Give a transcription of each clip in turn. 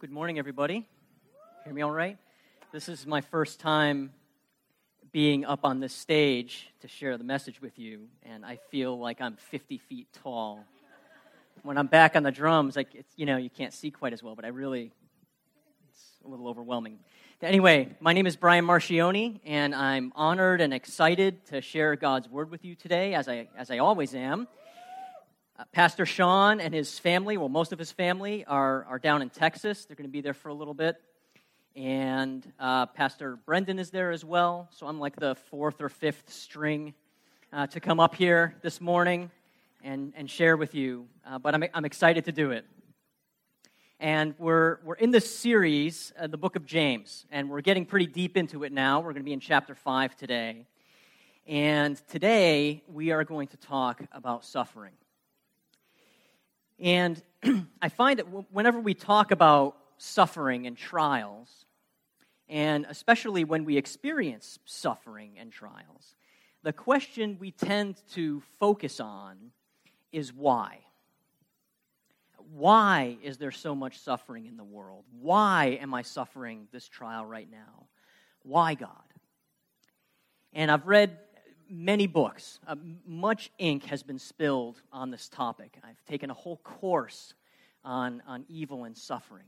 Good morning, everybody. Hear me all right? This is my first time being up on this stage to share the message with you, and I feel like I'm 50 feet tall. When I'm back on the drums, like it's, you know, you can't see quite as well, but I really, it's a little overwhelming. Anyway, my name is Brian Marcioni, and I'm honored and excited to share God's word with you today, as I, as I always am. Uh, Pastor Sean and his family, well, most of his family, are, are down in Texas. They're going to be there for a little bit. And uh, Pastor Brendan is there as well. So I'm like the fourth or fifth string uh, to come up here this morning and, and share with you. Uh, but I'm, I'm excited to do it. And we're, we're in this series, uh, the book of James, and we're getting pretty deep into it now. We're going to be in chapter 5 today. And today we are going to talk about suffering. And I find that whenever we talk about suffering and trials, and especially when we experience suffering and trials, the question we tend to focus on is why. Why is there so much suffering in the world? Why am I suffering this trial right now? Why, God? And I've read many books. Uh, much ink has been spilled on this topic. I've taken a whole course on, on evil and suffering.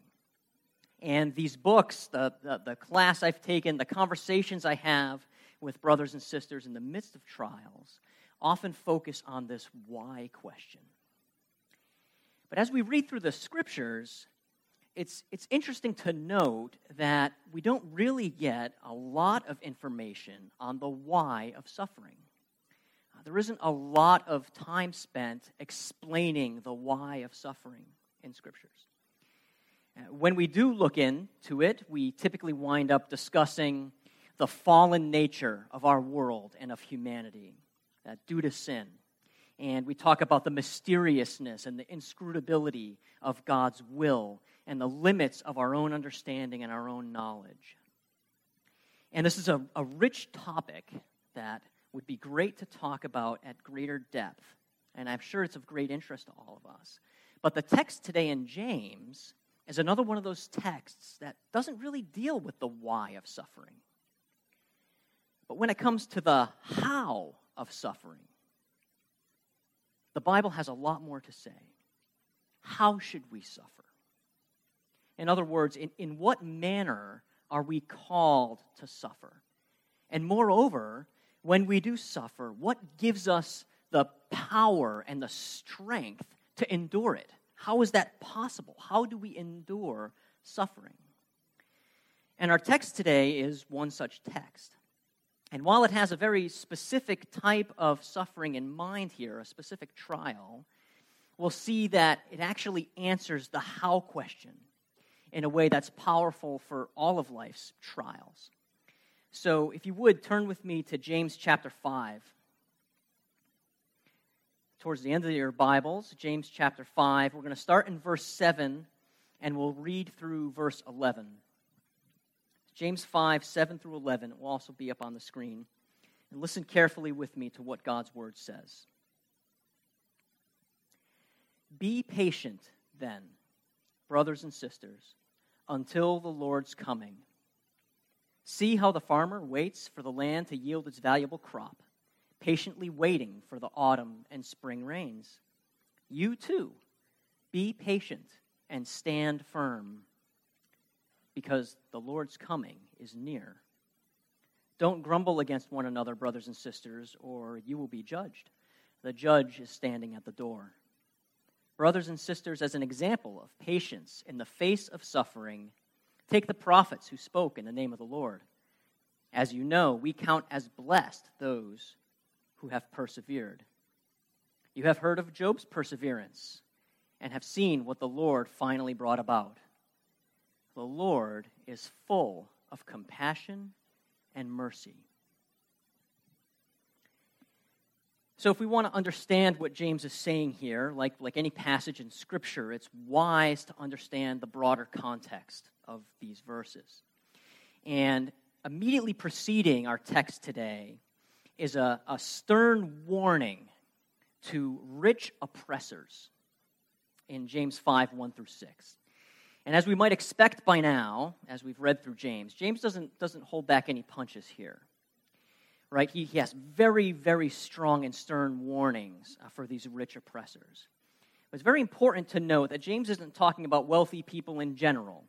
And these books, the, the, the class I've taken, the conversations I have with brothers and sisters in the midst of trials, often focus on this why question. But as we read through the scriptures, it's, it's interesting to note that we don't really get a lot of information on the why of suffering. Uh, there isn't a lot of time spent explaining the why of suffering in scriptures. Uh, when we do look into it, we typically wind up discussing the fallen nature of our world and of humanity uh, due to sin. And we talk about the mysteriousness and the inscrutability of God's will and the limits of our own understanding and our own knowledge. And this is a, a rich topic that would be great to talk about at greater depth. And I'm sure it's of great interest to all of us. But the text today in James is another one of those texts that doesn't really deal with the why of suffering. But when it comes to the how of suffering, the Bible has a lot more to say. How should we suffer? In other words, in, in what manner are we called to suffer? And moreover, when we do suffer, what gives us the power and the strength to endure it? How is that possible? How do we endure suffering? And our text today is one such text. And while it has a very specific type of suffering in mind here, a specific trial, we'll see that it actually answers the how question in a way that's powerful for all of life's trials. So, if you would, turn with me to James chapter 5. Towards the end of your Bibles, James chapter 5. We're going to start in verse 7 and we'll read through verse 11. James 5, 7 through 11. Will also be up on the screen. And listen carefully with me to what God's word says. Be patient, then, brothers and sisters until the Lord's coming. See how the farmer waits for the land to yield its valuable crop, patiently waiting for the autumn and spring rains. You too, be patient and stand firm, because the Lord's coming is near. Don't grumble against one another, brothers and sisters, or you will be judged. The judge is standing at the door brothers and sisters, as an example of patience in the face of suffering, take the prophets who spoke in the name of the Lord. As you know, we count as blessed those who have persevered. You have heard of Job's perseverance and have seen what the Lord finally brought about. The Lord is full of compassion and mercy So, if we want to understand what James is saying here, like, like any passage in Scripture, it's wise to understand the broader context of these verses. And immediately preceding our text today is a, a stern warning to rich oppressors in James 5 1 through 6. And as we might expect by now, as we've read through James, James doesn't, doesn't hold back any punches here. Right? He, he has very, very strong and stern warnings uh, for these rich oppressors. But it's very important to note that James isn't talking about wealthy people in general.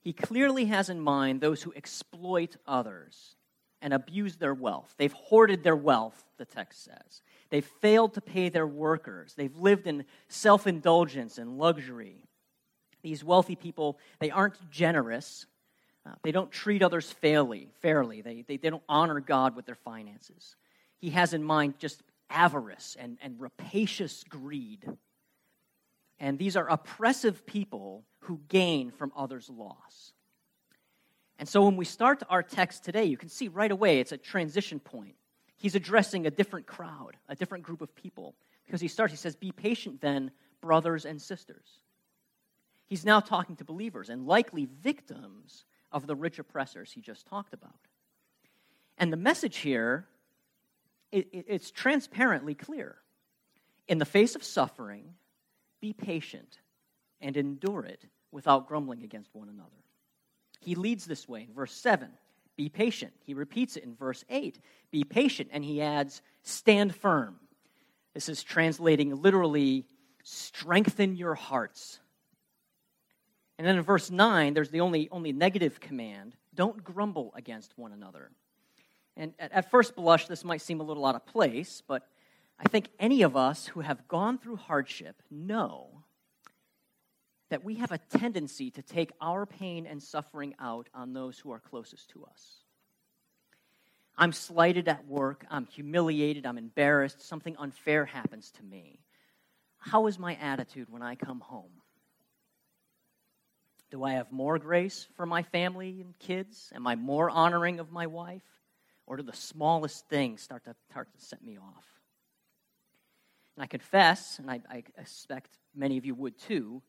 He clearly has in mind those who exploit others and abuse their wealth. They've hoarded their wealth, the text says. They've failed to pay their workers. They've lived in self indulgence and luxury. These wealthy people, they aren't generous. Uh, they don't treat others fairly. fairly. They, they, they don't honor God with their finances. He has in mind just avarice and, and rapacious greed. And these are oppressive people who gain from others' loss. And so when we start our text today, you can see right away it's a transition point. He's addressing a different crowd, a different group of people. Because he starts, he says, Be patient then, brothers and sisters. He's now talking to believers and likely victims of the rich oppressors he just talked about. And the message here, it, it, it's transparently clear. In the face of suffering, be patient and endure it without grumbling against one another. He leads this way in verse 7 be patient. He repeats it in verse 8 be patient, and he adds, stand firm. This is translating literally, strengthen your hearts. And then in verse 9, there's the only, only negative command don't grumble against one another. And at, at first blush, this might seem a little out of place, but I think any of us who have gone through hardship know that we have a tendency to take our pain and suffering out on those who are closest to us. I'm slighted at work, I'm humiliated, I'm embarrassed, something unfair happens to me. How is my attitude when I come home? Do I have more grace for my family and kids? Am I more honoring of my wife? Or do the smallest things start to, start to set me off? And I confess, and I, I expect many of you would too,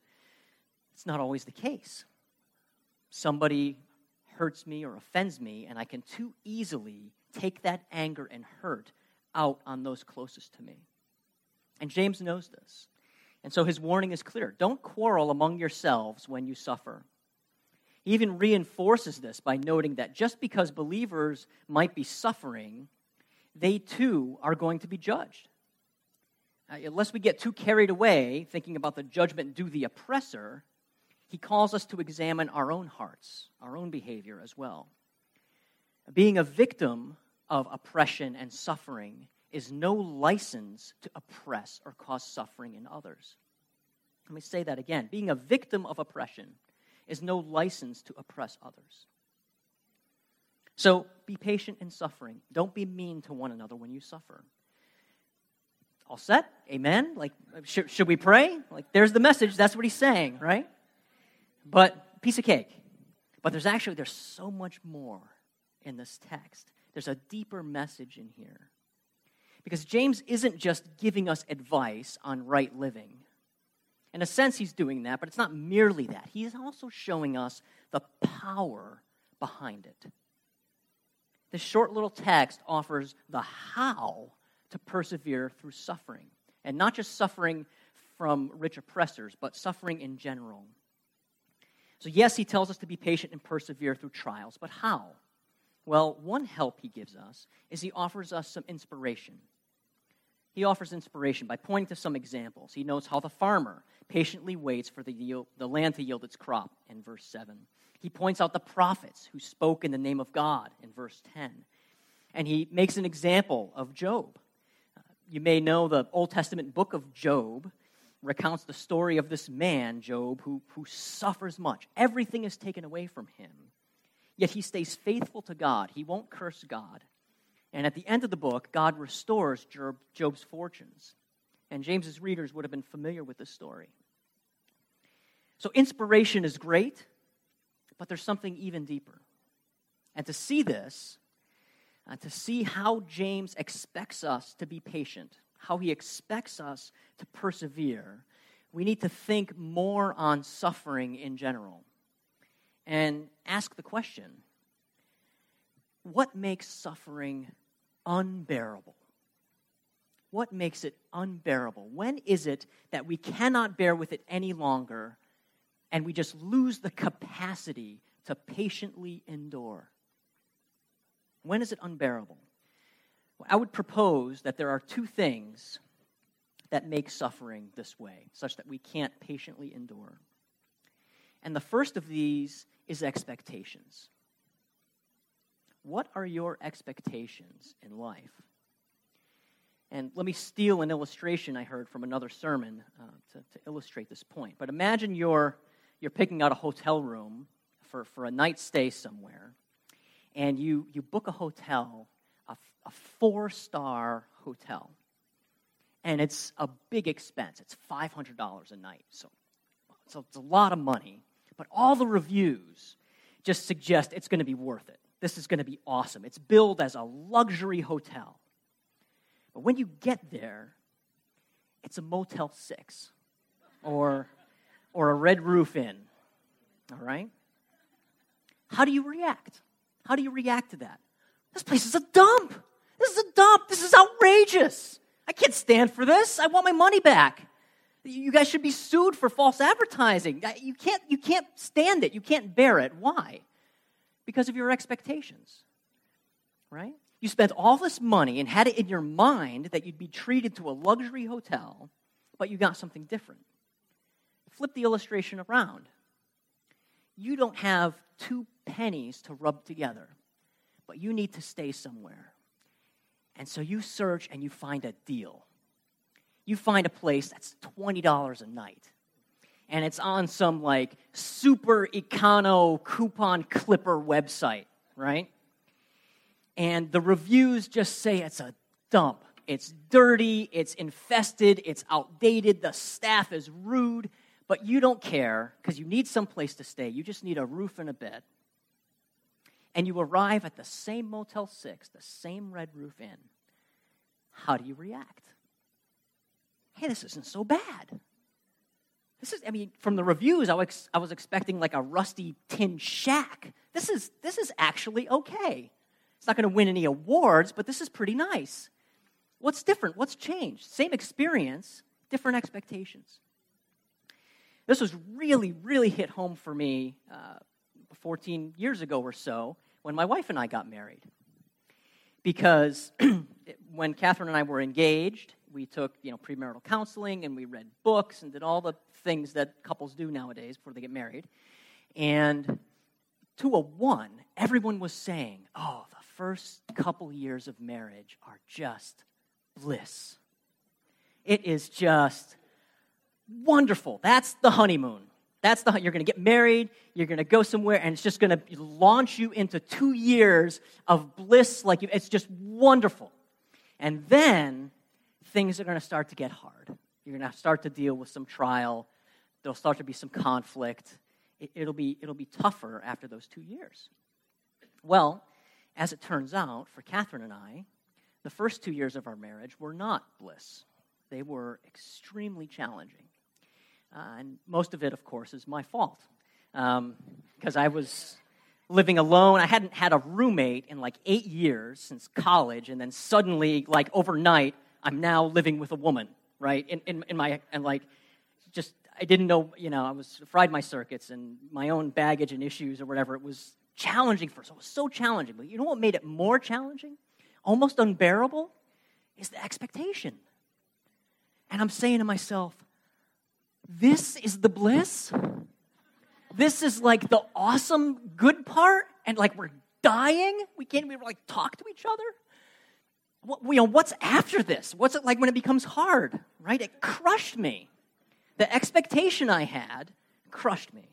it's not always the case. Somebody hurts me or offends me, and I can too easily take that anger and hurt out on those closest to me. And James knows this. And so his warning is clear don't quarrel among yourselves when you suffer. He even reinforces this by noting that just because believers might be suffering, they too are going to be judged. Uh, unless we get too carried away thinking about the judgment due the oppressor, he calls us to examine our own hearts, our own behavior as well. Being a victim of oppression and suffering is no license to oppress or cause suffering in others. Let me say that again. Being a victim of oppression is no license to oppress others. So be patient in suffering. Don't be mean to one another when you suffer. All set? Amen? Like, should, should we pray? Like, there's the message. That's what he's saying, right? But, piece of cake. But there's actually, there's so much more in this text. There's a deeper message in here. Because James isn't just giving us advice on right living. In a sense, he's doing that, but it's not merely that. He is also showing us the power behind it. This short little text offers the how to persevere through suffering. And not just suffering from rich oppressors, but suffering in general. So, yes, he tells us to be patient and persevere through trials, but how? Well, one help he gives us is he offers us some inspiration. He offers inspiration by pointing to some examples. He notes how the farmer patiently waits for the, yield, the land to yield its crop in verse 7. He points out the prophets who spoke in the name of God in verse 10. And he makes an example of Job. Uh, you may know the Old Testament book of Job recounts the story of this man, Job, who, who suffers much. Everything is taken away from him. Yet he stays faithful to God. He won't curse God. And at the end of the book, God restores Job, Job's fortunes. And James's readers would have been familiar with this story. So inspiration is great, but there's something even deeper. And to see this, uh, to see how James expects us to be patient, how he expects us to persevere, we need to think more on suffering in general and ask the question what makes suffering unbearable? What makes it unbearable? When is it that we cannot bear with it any longer and we just lose the capacity to patiently endure. When is it unbearable? Well, I would propose that there are two things that make suffering this way, such that we can't patiently endure. And the first of these is expectations. What are your expectations in life? And let me steal an illustration I heard from another sermon uh, to, to, illustrate this point. But imagine you're, you're picking out a hotel room for, for a night stay somewhere, and you, you book a hotel, a, a four star hotel. And it's a big expense. It's $500 a night. So, so it's a lot of money. But all the reviews just suggest it's going to be worth it. This is going to be awesome. It's billed as a luxury hotel. But when you get there, it's a Motel 6 or, or a Red Roof Inn. All right? How do you react? How do you react to that? This place is a dump. This is a dump. This is outrageous. I can't stand for this. I want my money back. You guys should be sued for false advertising. You can't, you can't stand it. You can't bear it. Why? Because of your expectations, right? You spent all this money and had it in your mind that you'd be treated to a luxury hotel, but you got something different. Flip the illustration around. You don't have two pennies to rub together, but you need to stay somewhere. And so you search and you find a deal. You find a place that's $20 a night. And it's on some like super econo coupon clipper website, right? and the reviews just say it's a dump. It's dirty, it's infested, it's outdated, the staff is rude, but you don't care because you need some place to stay. You just need a roof and a bed. And you arrive at the same Motel 6, the same Red Roof Inn. How do you react? Hey, this isn't so bad. This is, I mean, from the reviews, I was, I was expecting like a rusty tin shack. This is, this is actually okay. It's not going to win any awards, but this is pretty nice. What's different? What's changed? Same experience, different expectations. This was really, really hit home for me uh, 14 years ago or so when my wife and I got married. Because when Catherine and I were engaged, we took you know premarital counseling and we read books and did all the things that couples do nowadays before they get married. And to a one, everyone was saying, "Oh, the first couple years of marriage are just bliss. It is just wonderful. That's the honeymoon. That's the you're going to get married, you're going to go somewhere and it's just going to launch you into 2 years of bliss like you, it's just wonderful. And then things are going to start to get hard. You're going to start to deal with some trial. There'll start to be some conflict. It, it'll be it'll be tougher after those 2 years. Well, as it turns out, for Catherine and I, the first two years of our marriage were not bliss. They were extremely challenging. Uh, and most of it, of course, is my fault. Because um, I was living alone. I hadn't had a roommate in like eight years since college. And then suddenly, like overnight, I'm now living with a woman, right? In, in, in my, and like, just, I didn't know, you know, I was fried my circuits and my own baggage and issues or whatever. It was challenging for us. It was so challenging. But you know what made it more challenging? Almost unbearable? Is the expectation. And I'm saying to myself, this is the bliss? This is like the awesome good part? And like we're dying? We can't even like talk to each other? You know, what's after this? What's it like when it becomes hard? Right? It crushed me. The expectation I had crushed me.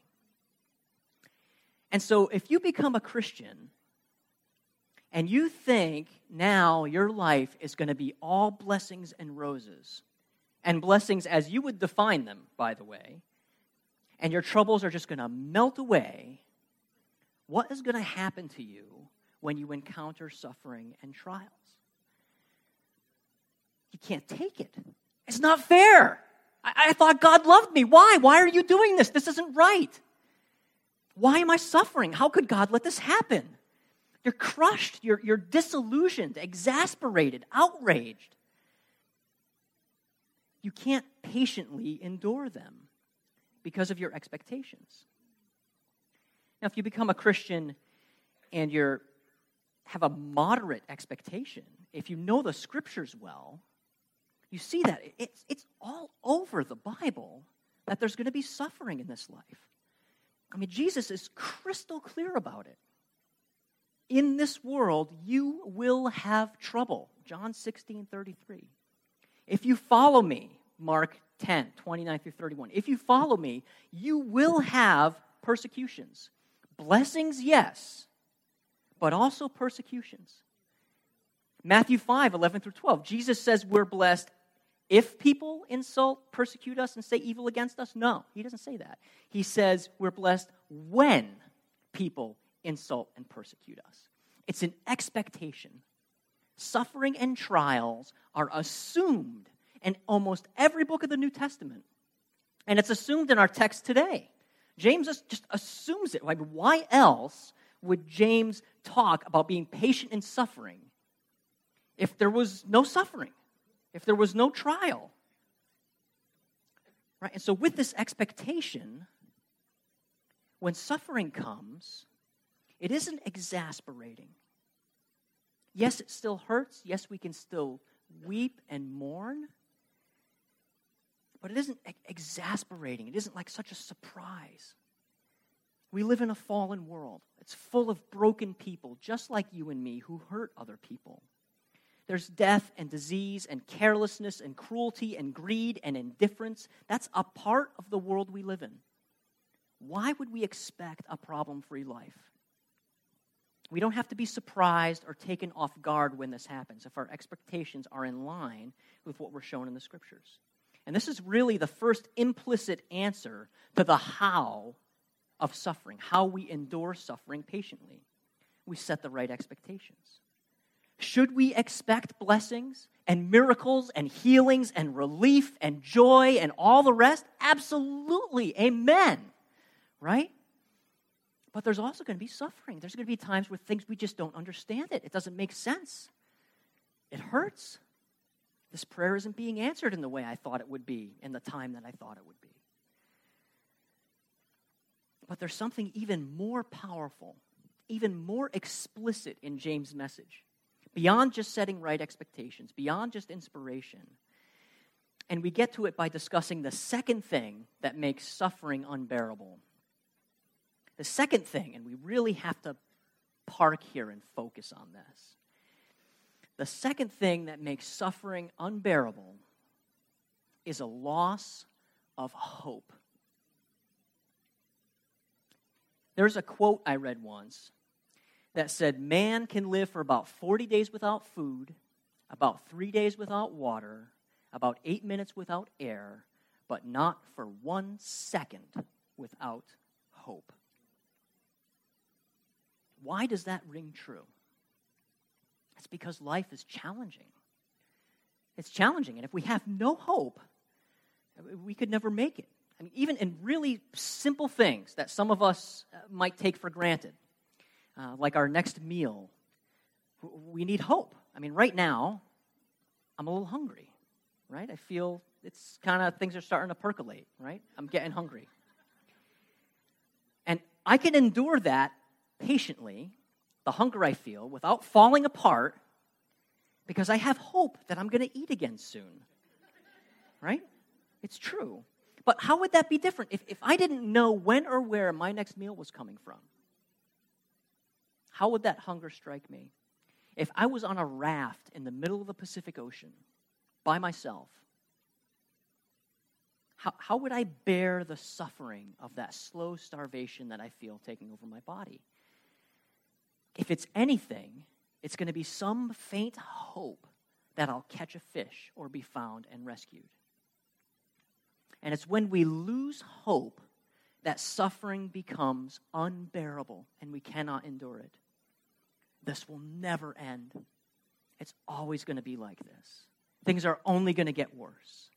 And so if you become a Christian and you think now your life is going to be all blessings and roses, and blessings as you would define them, by the way, and your troubles are just going to melt away, what is going to happen to you when you encounter suffering and trials? You can't take it. It's not fair. I, I thought God loved me. Why? Why are you doing this? This isn't right. Why am I suffering? How could God let this happen? You're crushed, you're, you're disillusioned, exasperated, outraged. You can't patiently endure them. because of your expectations. Now, if you become a Christian and you're have a moderate expectation, if you know the scriptures well, you see that it's, it's all over the Bible that there's going to be suffering in this life. I mean, Jesus is crystal clear about it. In this world, you will have trouble. John 16, 33. If you follow me, Mark 10, 29 through 31, if you follow me, you will have persecutions. Blessings, yes, but also persecutions. Matthew 5, 11 through 12. Jesus says we're blessed if people insult, persecute us, and say evil against us. No, he doesn't say that. He says we're blessed when people insult and persecute us. It's an expectation. Suffering and trials are assumed in almost every book of the New Testament. And it's assumed in our text today. James just assumes it. Why else would James talk about being patient in suffering if there was no suffering, if there was no trial? Right? And so, with this expectation, when suffering comes, it isn't exasperating. Yes, it still hurts. Yes, we can still weep and mourn. But it isn't exasperating. It isn't like such a surprise. We live in a fallen world. It's full of broken people, just like you and me, who hurt other people. There's death and disease and carelessness and cruelty and greed and indifference. That's a part of the world we live in. Why would we expect a problem free life? We don't have to be surprised or taken off guard when this happens if our expectations are in line with what we're shown in the scriptures. And this is really the first implicit answer to the how of suffering, how we endure suffering patiently. We set the right expectations. Should we expect blessings and miracles and healings and relief and joy and all the rest? Absolutely. Amen. Right? But there's also going to be suffering. There's going to be times where things we just don't understand it. It doesn't make sense. It hurts. This prayer isn't being answered in the way I thought it would be, in the time that I thought it would be. But there's something even more powerful, even more explicit in James' message, beyond just setting right expectations, beyond just inspiration. And we get to it by discussing the second thing that makes suffering unbearable. The second thing, and we really have to park here and focus on this the second thing that makes suffering unbearable is a loss of hope. There's a quote I read once that said, Man can live for about 40 days without food, about three days without water, about eight minutes without air, but not for one second without hope. Why does that ring true? It's because life is challenging. It's challenging. And if we have no hope, we could never make it. I mean, even in really simple things that some of us uh, might take for granted, uh, like our next meal, we need hope. I mean, right now, I'm a little hungry, right? I feel it's kind of things are starting to percolate, right? I'm getting hungry. And I can endure that patiently the hunger I feel without falling apart because I have hope that I'm going to eat again soon. Right? It's true. But how would that be different if, if I didn't know when or where my next meal was coming from? How would that hunger strike me? If I was on a raft in the middle of the Pacific Ocean by myself, how, how would I bear the suffering of that slow starvation that I feel taking over my body? if it's anything, it's going to be some faint hope that I'll catch a fish or be found and rescued. And it's when we lose hope that suffering becomes unbearable and we cannot endure it. This will never end. It's always going to be like this. Things are only going to get worse.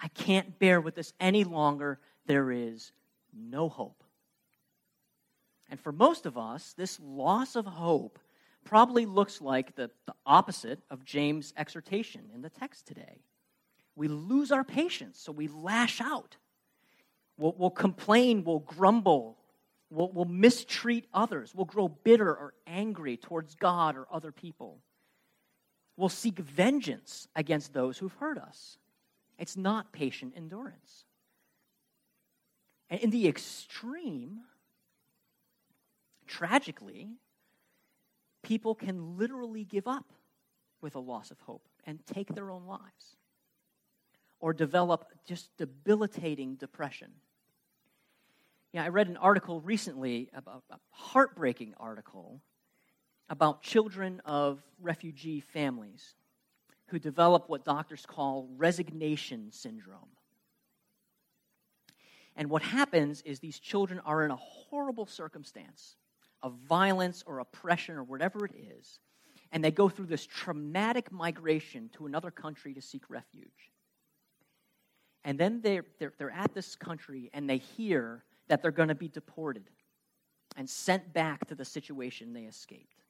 I can't bear with this any longer. There is no hope. And for most of us, this loss of hope probably looks like the, the opposite of James' exhortation in the text today. We lose our patience, so we lash out. We'll, we'll complain, we'll grumble, we'll, we'll mistreat others, we'll grow bitter or angry towards God or other people. We'll seek vengeance against those who've hurt us. It's not patient endurance. And in the extreme, tragically, people can literally give up with a loss of hope and take their own lives or develop just debilitating depression. Yeah, I read an article recently, about a heartbreaking article about children of refugee families who develop what doctors call resignation syndrome. And what happens is these children are in a horrible circumstance of violence or oppression or whatever it is, and they go through this traumatic migration to another country to seek refuge. And then they're, they're, they're at this country and they hear that they're going to be deported and sent back to the situation they escaped.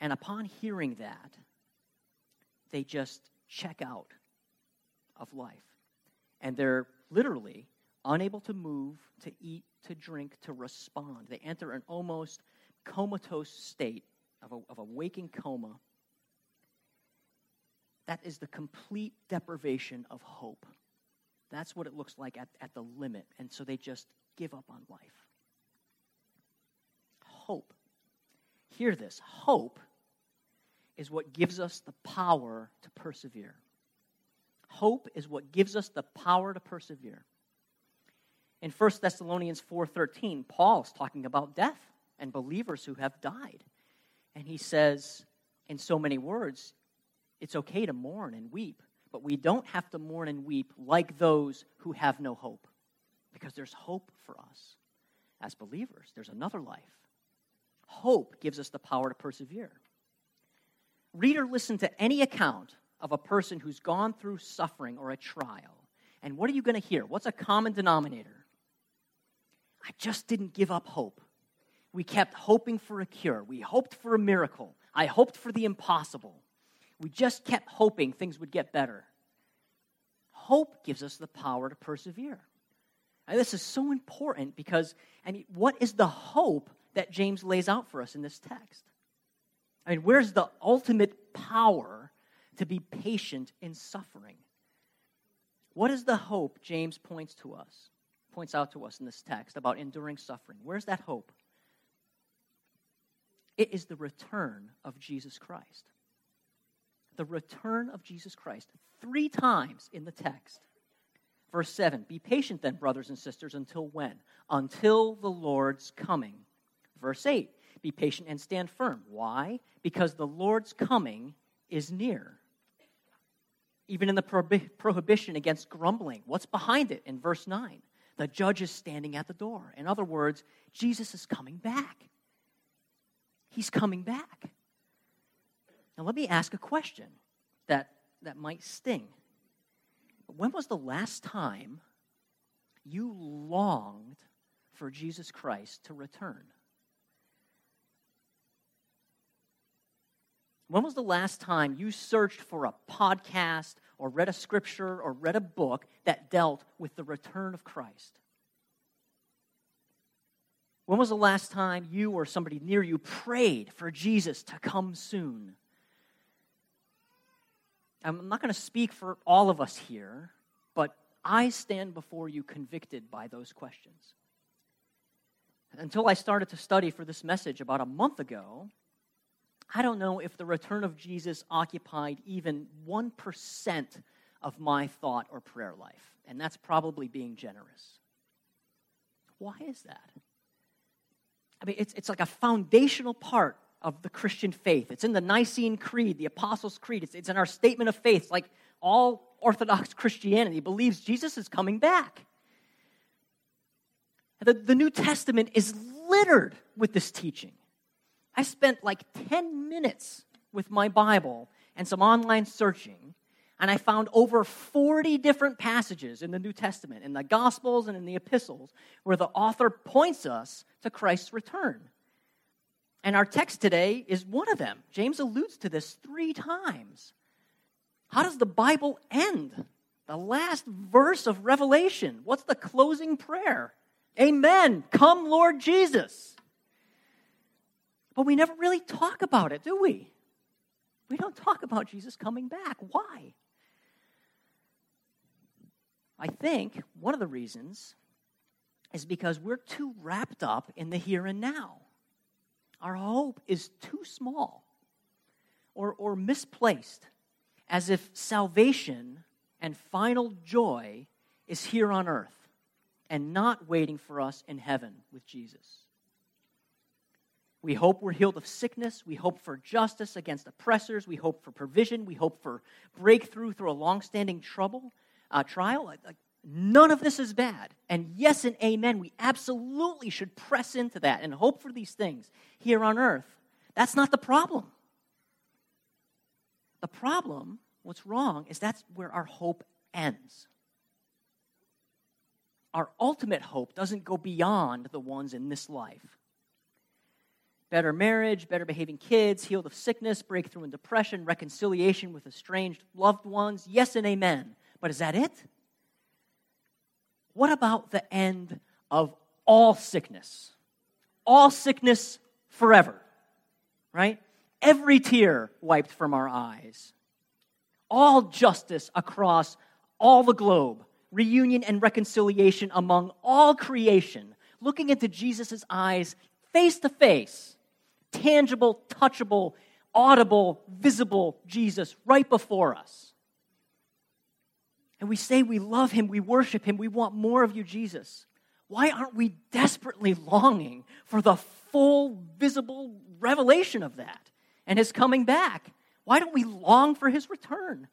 And upon hearing that, they just check out of life. And they're literally unable to move, to eat, to drink, to respond. They enter an almost comatose state of a, of a waking coma. That is the complete deprivation of hope. That's what it looks like at, at the limit. And so they just give up on life. Hope. Hear this hope is what gives us the power to persevere. Hope is what gives us the power to persevere. In 1 Thessalonians 4:13, Paul's talking about death and believers who have died. And he says in so many words, it's okay to mourn and weep, but we don't have to mourn and weep like those who have no hope. Because there's hope for us as believers. There's another life. Hope gives us the power to persevere. Read or listen to any account of a person who's gone through suffering or a trial. And what are you going to hear? What's a common denominator? I just didn't give up hope. We kept hoping for a cure. We hoped for a miracle. I hoped for the impossible. We just kept hoping things would get better. Hope gives us the power to persevere. And this is so important because, I mean, what is the hope that James lays out for us in this text? I mean, where's the ultimate power to be patient in suffering? What is the hope James points to us, points out to us in this text about enduring suffering? Where's that hope? It is the return of Jesus Christ. The return of Jesus Christ. Three times in the text. Verse 7 Be patient then, brothers and sisters, until when? Until the Lord's coming. Verse 8 Be patient and stand firm. Why? because the Lord's coming is near. Even in the prohibition against grumbling, what's behind it in verse 9? The judge is standing at the door. In other words, Jesus is coming back. He's coming back. Now, let me ask a question that, that might sting. When was the last time you longed for Jesus Christ to return? When was the last time you searched for a podcast or read a scripture or read a book that dealt with the return of Christ? When was the last time you or somebody near you prayed for Jesus to come soon? I'm not going to speak for all of us here, but I stand before you convicted by those questions. Until I started to study for this message about a month ago, I don't know if the return of Jesus occupied even 1% of my thought or prayer life. And that's probably being generous. Why is that? I mean, it's, it's like a foundational part of the Christian faith. It's in the Nicene Creed, the Apostles' Creed. It's, it's in our statement of faith. like all Orthodox Christianity believes Jesus is coming back. The, the New Testament is littered with this teaching. I spent like 10 minutes with my Bible and some online searching, and I found over 40 different passages in the New Testament, in the Gospels and in the epistles, where the author points us to Christ's return. And our text today is one of them. James alludes to this three times. How does the Bible end? The last verse of Revelation. What's the closing prayer? Amen. Come, Lord Jesus. But we never really talk about it, do we? We don't talk about Jesus coming back. Why? I think one of the reasons is because we're too wrapped up in the here and now. Our hope is too small or, or misplaced, as if salvation and final joy is here on earth and not waiting for us in heaven with Jesus. We hope we're healed of sickness. We hope for justice against oppressors. We hope for provision. We hope for breakthrough through a long-standing trouble, uh, trial. Like, none of this is bad. And yes and amen, we absolutely should press into that and hope for these things here on earth. That's not the problem. The problem, what's wrong, is that's where our hope ends. Our ultimate hope doesn't go beyond the ones in this life better marriage, better behaving kids, healed of sickness, breakthrough in depression, reconciliation with estranged loved ones. Yes and amen. But is that it? What about the end of all sickness? All sickness forever, right? Every tear wiped from our eyes. All justice across all the globe. Reunion and reconciliation among all creation. Looking into Jesus' eyes face to face tangible, touchable, audible, visible Jesus right before us. And we say we love him, we worship him, we want more of you, Jesus. Why aren't we desperately longing for the full, visible revelation of that and his coming back? Why don't we long for his return?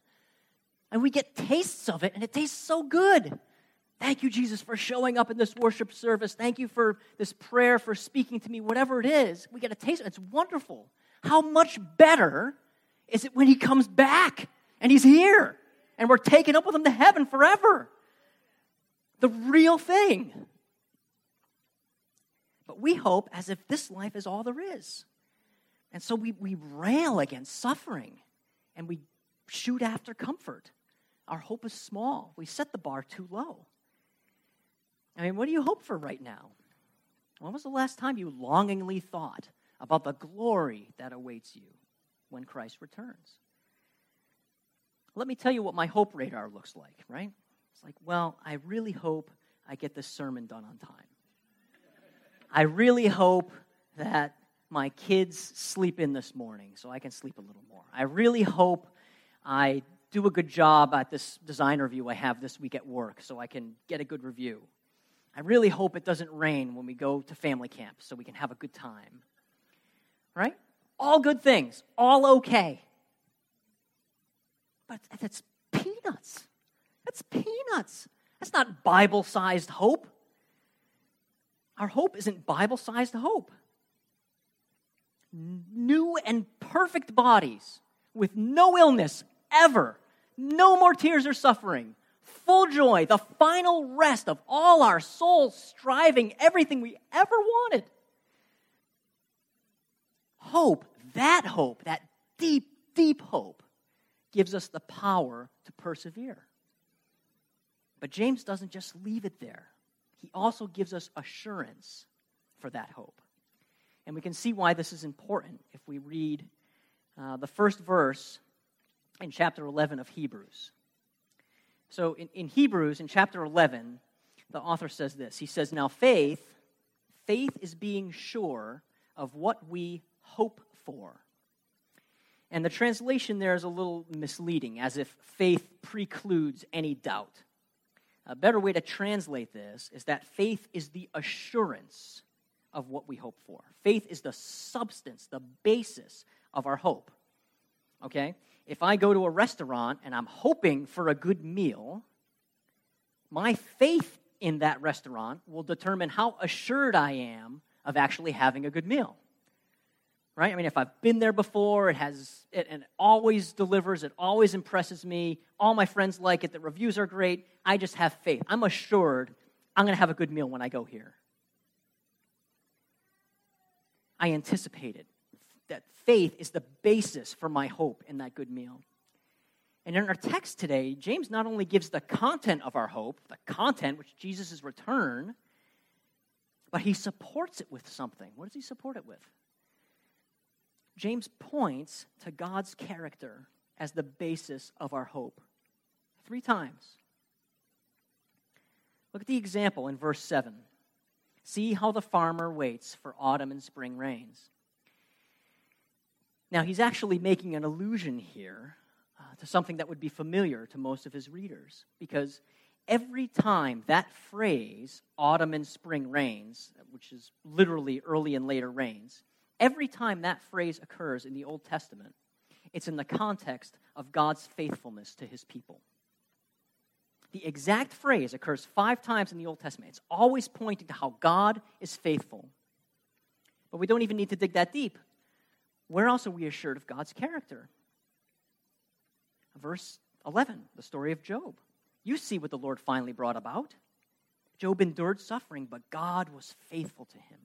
And we get tastes of it, and it tastes so good. Thank you, Jesus, for showing up in this worship service. Thank you for this prayer, for speaking to me, whatever it is. We get a taste. It's wonderful. How much better is it when he comes back and he's here and we're taken up with him to heaven forever? The real thing. But we hope as if this life is all there is. And so we, we rail against suffering and we shoot after comfort. Our hope is small. We set the bar too low. I mean, what do you hope for right now? When was the last time you longingly thought about the glory that awaits you when Christ returns? Let me tell you what my hope radar looks like, right? It's like, well, I really hope I get this sermon done on time. I really hope that my kids sleep in this morning so I can sleep a little more. I really hope I do a good job at this design review I have this week at work so I can get a good review. I really hope it doesn't rain when we go to family camp so we can have a good time. Right? All good things, all okay. But that's peanuts. That's peanuts. That's not Bible sized hope. Our hope isn't Bible sized hope. New and perfect bodies with no illness ever, no more tears or suffering, full joy, the final rest of all our souls striving, everything we ever wanted. Hope, that hope, that deep, deep hope, gives us the power to persevere. But James doesn't just leave it there, he also gives us assurance for that hope. And we can see why this is important if we read uh, the first verse in chapter 11 of Hebrews. So in, in Hebrews, in chapter 11, the author says this He says, Now faith, faith is being sure of what we hope for. And the translation there is a little misleading, as if faith precludes any doubt. A better way to translate this is that faith is the assurance of what we hope for. Faith is the substance, the basis of our hope. Okay? if I go to a restaurant and I'm hoping for a good meal, my faith in that restaurant will determine how assured I am of actually having a good meal. Right? I mean, if I've been there before, it has it, and it always delivers, it always impresses me. All my friends like it, the reviews are great. I just have faith. I'm assured I'm going to have a good meal when I go here. I anticipate it that faith is the basis for my hope in that good meal. And in our text today, James not only gives the content of our hope, the content, which Jesus' return, but he supports it with something. What does he support it with? James points to God's character as the basis of our hope. Three times. Look at the example in verse 7. See how the farmer waits for autumn and spring rains. Now, he's actually making an allusion here uh, to something that would be familiar to most of his readers, because every time that phrase, autumn and spring rains, which is literally early and later rains, every time that phrase occurs in the Old Testament, it's in the context of God's faithfulness to his people. The exact phrase occurs five times in the Old Testament. It's always pointing to how God is faithful. But we don't even need to dig that deep. Where else are we assured of God's character? Verse 11, the story of Job. You see what the Lord finally brought about. Job endured suffering, but God was faithful to him.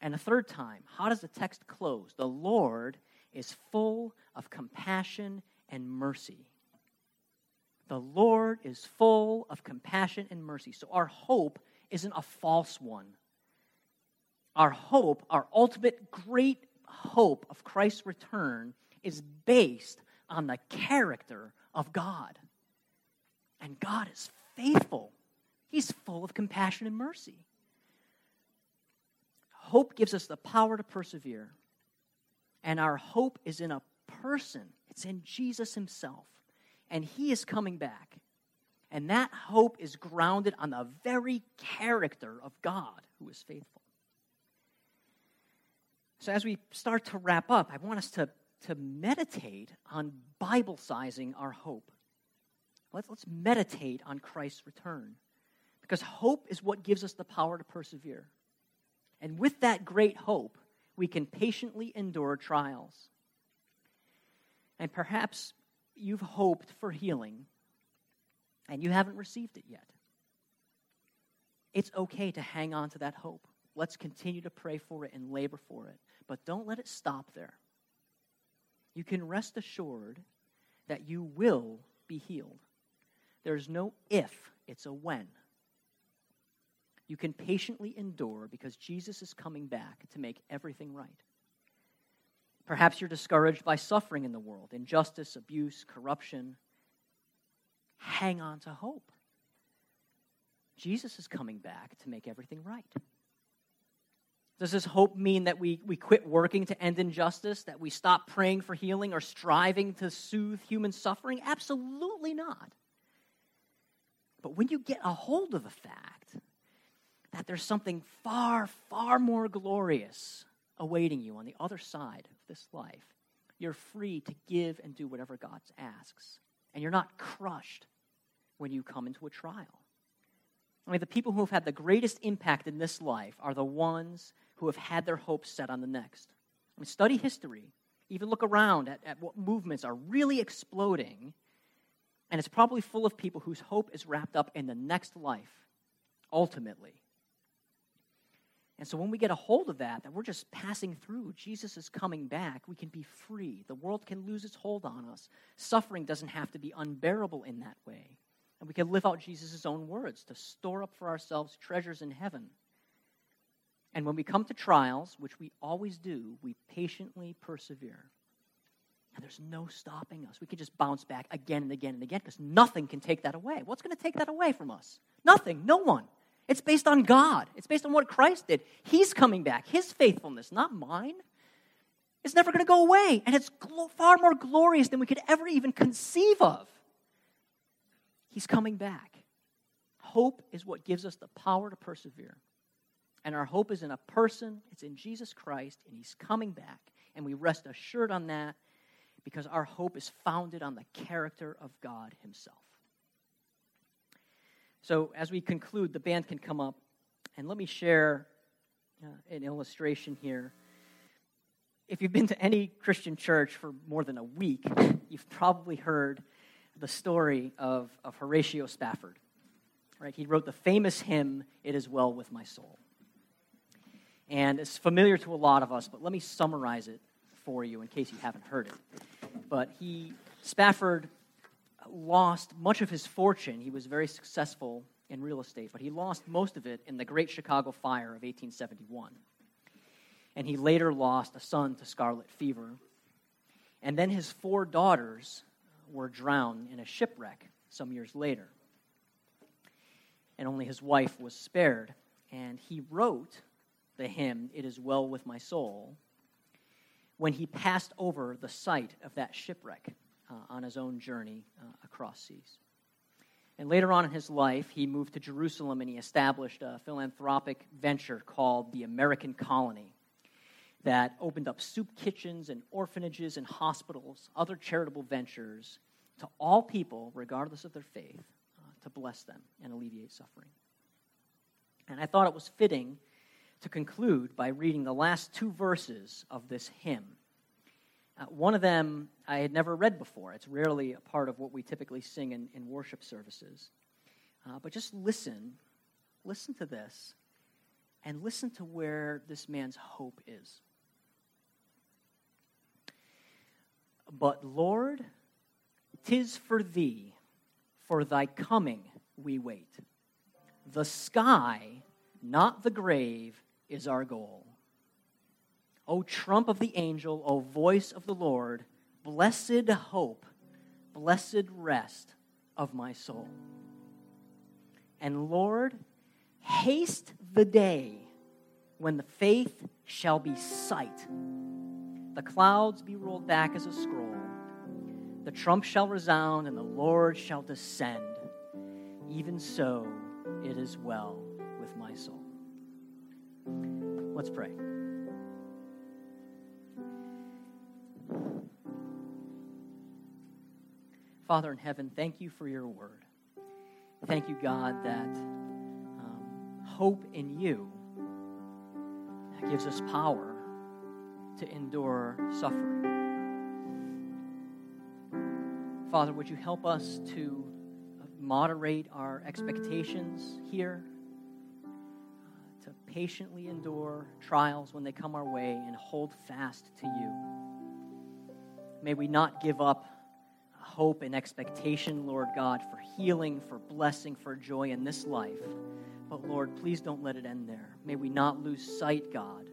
And a third time, how does the text close? The Lord is full of compassion and mercy. The Lord is full of compassion and mercy. So our hope isn't a false one. Our hope, our ultimate great hope of Christ's return, is based on the character of God. And God is faithful, He's full of compassion and mercy. Hope gives us the power to persevere. And our hope is in a person, it's in Jesus Himself and he is coming back. And that hope is grounded on the very character of God who is faithful. So, as we start to wrap up, I want us to, to meditate on Bible sizing our hope. Let's, let's meditate on Christ's return. Because hope is what gives us the power to persevere. And with that great hope, we can patiently endure trials. And perhaps you've hoped for healing and you haven't received it yet. It's okay to hang on to that hope. Let's continue to pray for it and labor for it, but don't let it stop there. You can rest assured that you will be healed. There's no if, it's a when. You can patiently endure because Jesus is coming back to make everything right. Perhaps you're discouraged by suffering in the world, injustice, abuse, corruption. Hang on to hope. Jesus is coming back to make everything right. Does this hope mean that we, we quit working to end injustice, that we stop praying for healing or striving to soothe human suffering? Absolutely not. But when you get a hold of the fact that there's something far, far more glorious awaiting you on the other side of this life. You're free to give and do whatever God asks. And you're not crushed when you come into a trial. I mean, the people who have had the greatest impact in this life are the ones who have had their hopes set on the next. I mean, study history. Even look around at, at what movements are really exploding. And it's probably full of people whose hope is wrapped up in the next life, ultimately. And so when we get a hold of that, that we're just passing through, Jesus is coming back, we can be free. The world can lose its hold on us. Suffering doesn't have to be unbearable in that way. And we can live out Jesus' own words to store up for ourselves treasures in heaven. And when we come to trials, which we always do, we patiently persevere. And there's no stopping us. We can just bounce back again and again and again because nothing can take that away. What's going to take that away from us? Nothing. No one. It's based on God. It's based on what Christ did. He's coming back, His faithfulness, not mine. It's never going to go away. And it's far more glorious than we could ever even conceive of. He's coming back. Hope is what gives us the power to persevere. And our hope is in a person, it's in Jesus Christ, and He's coming back. And we rest assured on that because our hope is founded on the character of God Himself. So, as we conclude, the band can come up and let me share uh, an illustration here. If you've been to any Christian church for more than a week, you've probably heard the story of, of Horatio Spafford. Right? He wrote the famous hymn, It Is Well With My Soul. And it's familiar to a lot of us, but let me summarize it for you in case you haven't heard it. But he Spafford lost much of his fortune. He was very successful in real estate, but he lost most of it in the Great Chicago Fire of 1871. And he later lost a son to scarlet fever. And then his four daughters were drowned in a shipwreck some years later. And only his wife was spared. And he wrote the hymn, It Is Well With My Soul, when he passed over the site of that shipwreck uh, on his own journey uh, across seas. And later on in his life, he moved to Jerusalem and he established a philanthropic venture called the American Colony that opened up soup kitchens and orphanages and hospitals, other charitable ventures to all people, regardless of their faith, uh, to bless them and alleviate suffering. And I thought it was fitting to conclude by reading the last two verses of this hymn. Uh, one of them I had never read before. It's rarely a part of what we typically sing in, in worship services. Uh, but just listen, listen to this, and listen to where this man's hope is. But Lord, tis for thee, for thy coming we wait. The sky, not the grave, is our goal. O trump of the angel, O voice of the Lord, blessed hope, blessed rest of my soul. And Lord, haste the day when the faith shall be sight, the clouds be rolled back as a scroll, the trump shall resound, and the Lord shall descend. Even so, it is well with my soul. Let's pray. Father in heaven, thank you for your word. Thank you, God, that um, hope in you gives us power to endure suffering. Father, would you help us to moderate our expectations here, uh, to patiently endure trials when they come our way, and hold fast to you? May we not give up hope and expectation, Lord God, for healing, for blessing, for joy in this life. But Lord, please don't let it end there. May we not lose sight, God,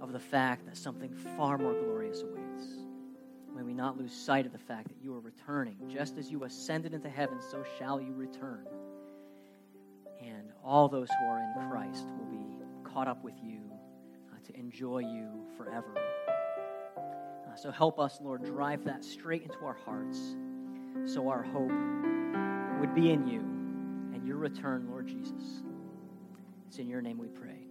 of the fact that something far more glorious awaits. May we not lose sight of the fact that you are returning. Just as you ascended into heaven, so shall you return. And all those who are in Christ will be caught up with you uh, to enjoy you forever. Uh, so help us, Lord, drive that straight into our hearts so our hope would be in you and your return, Lord Jesus. It's in your name we pray.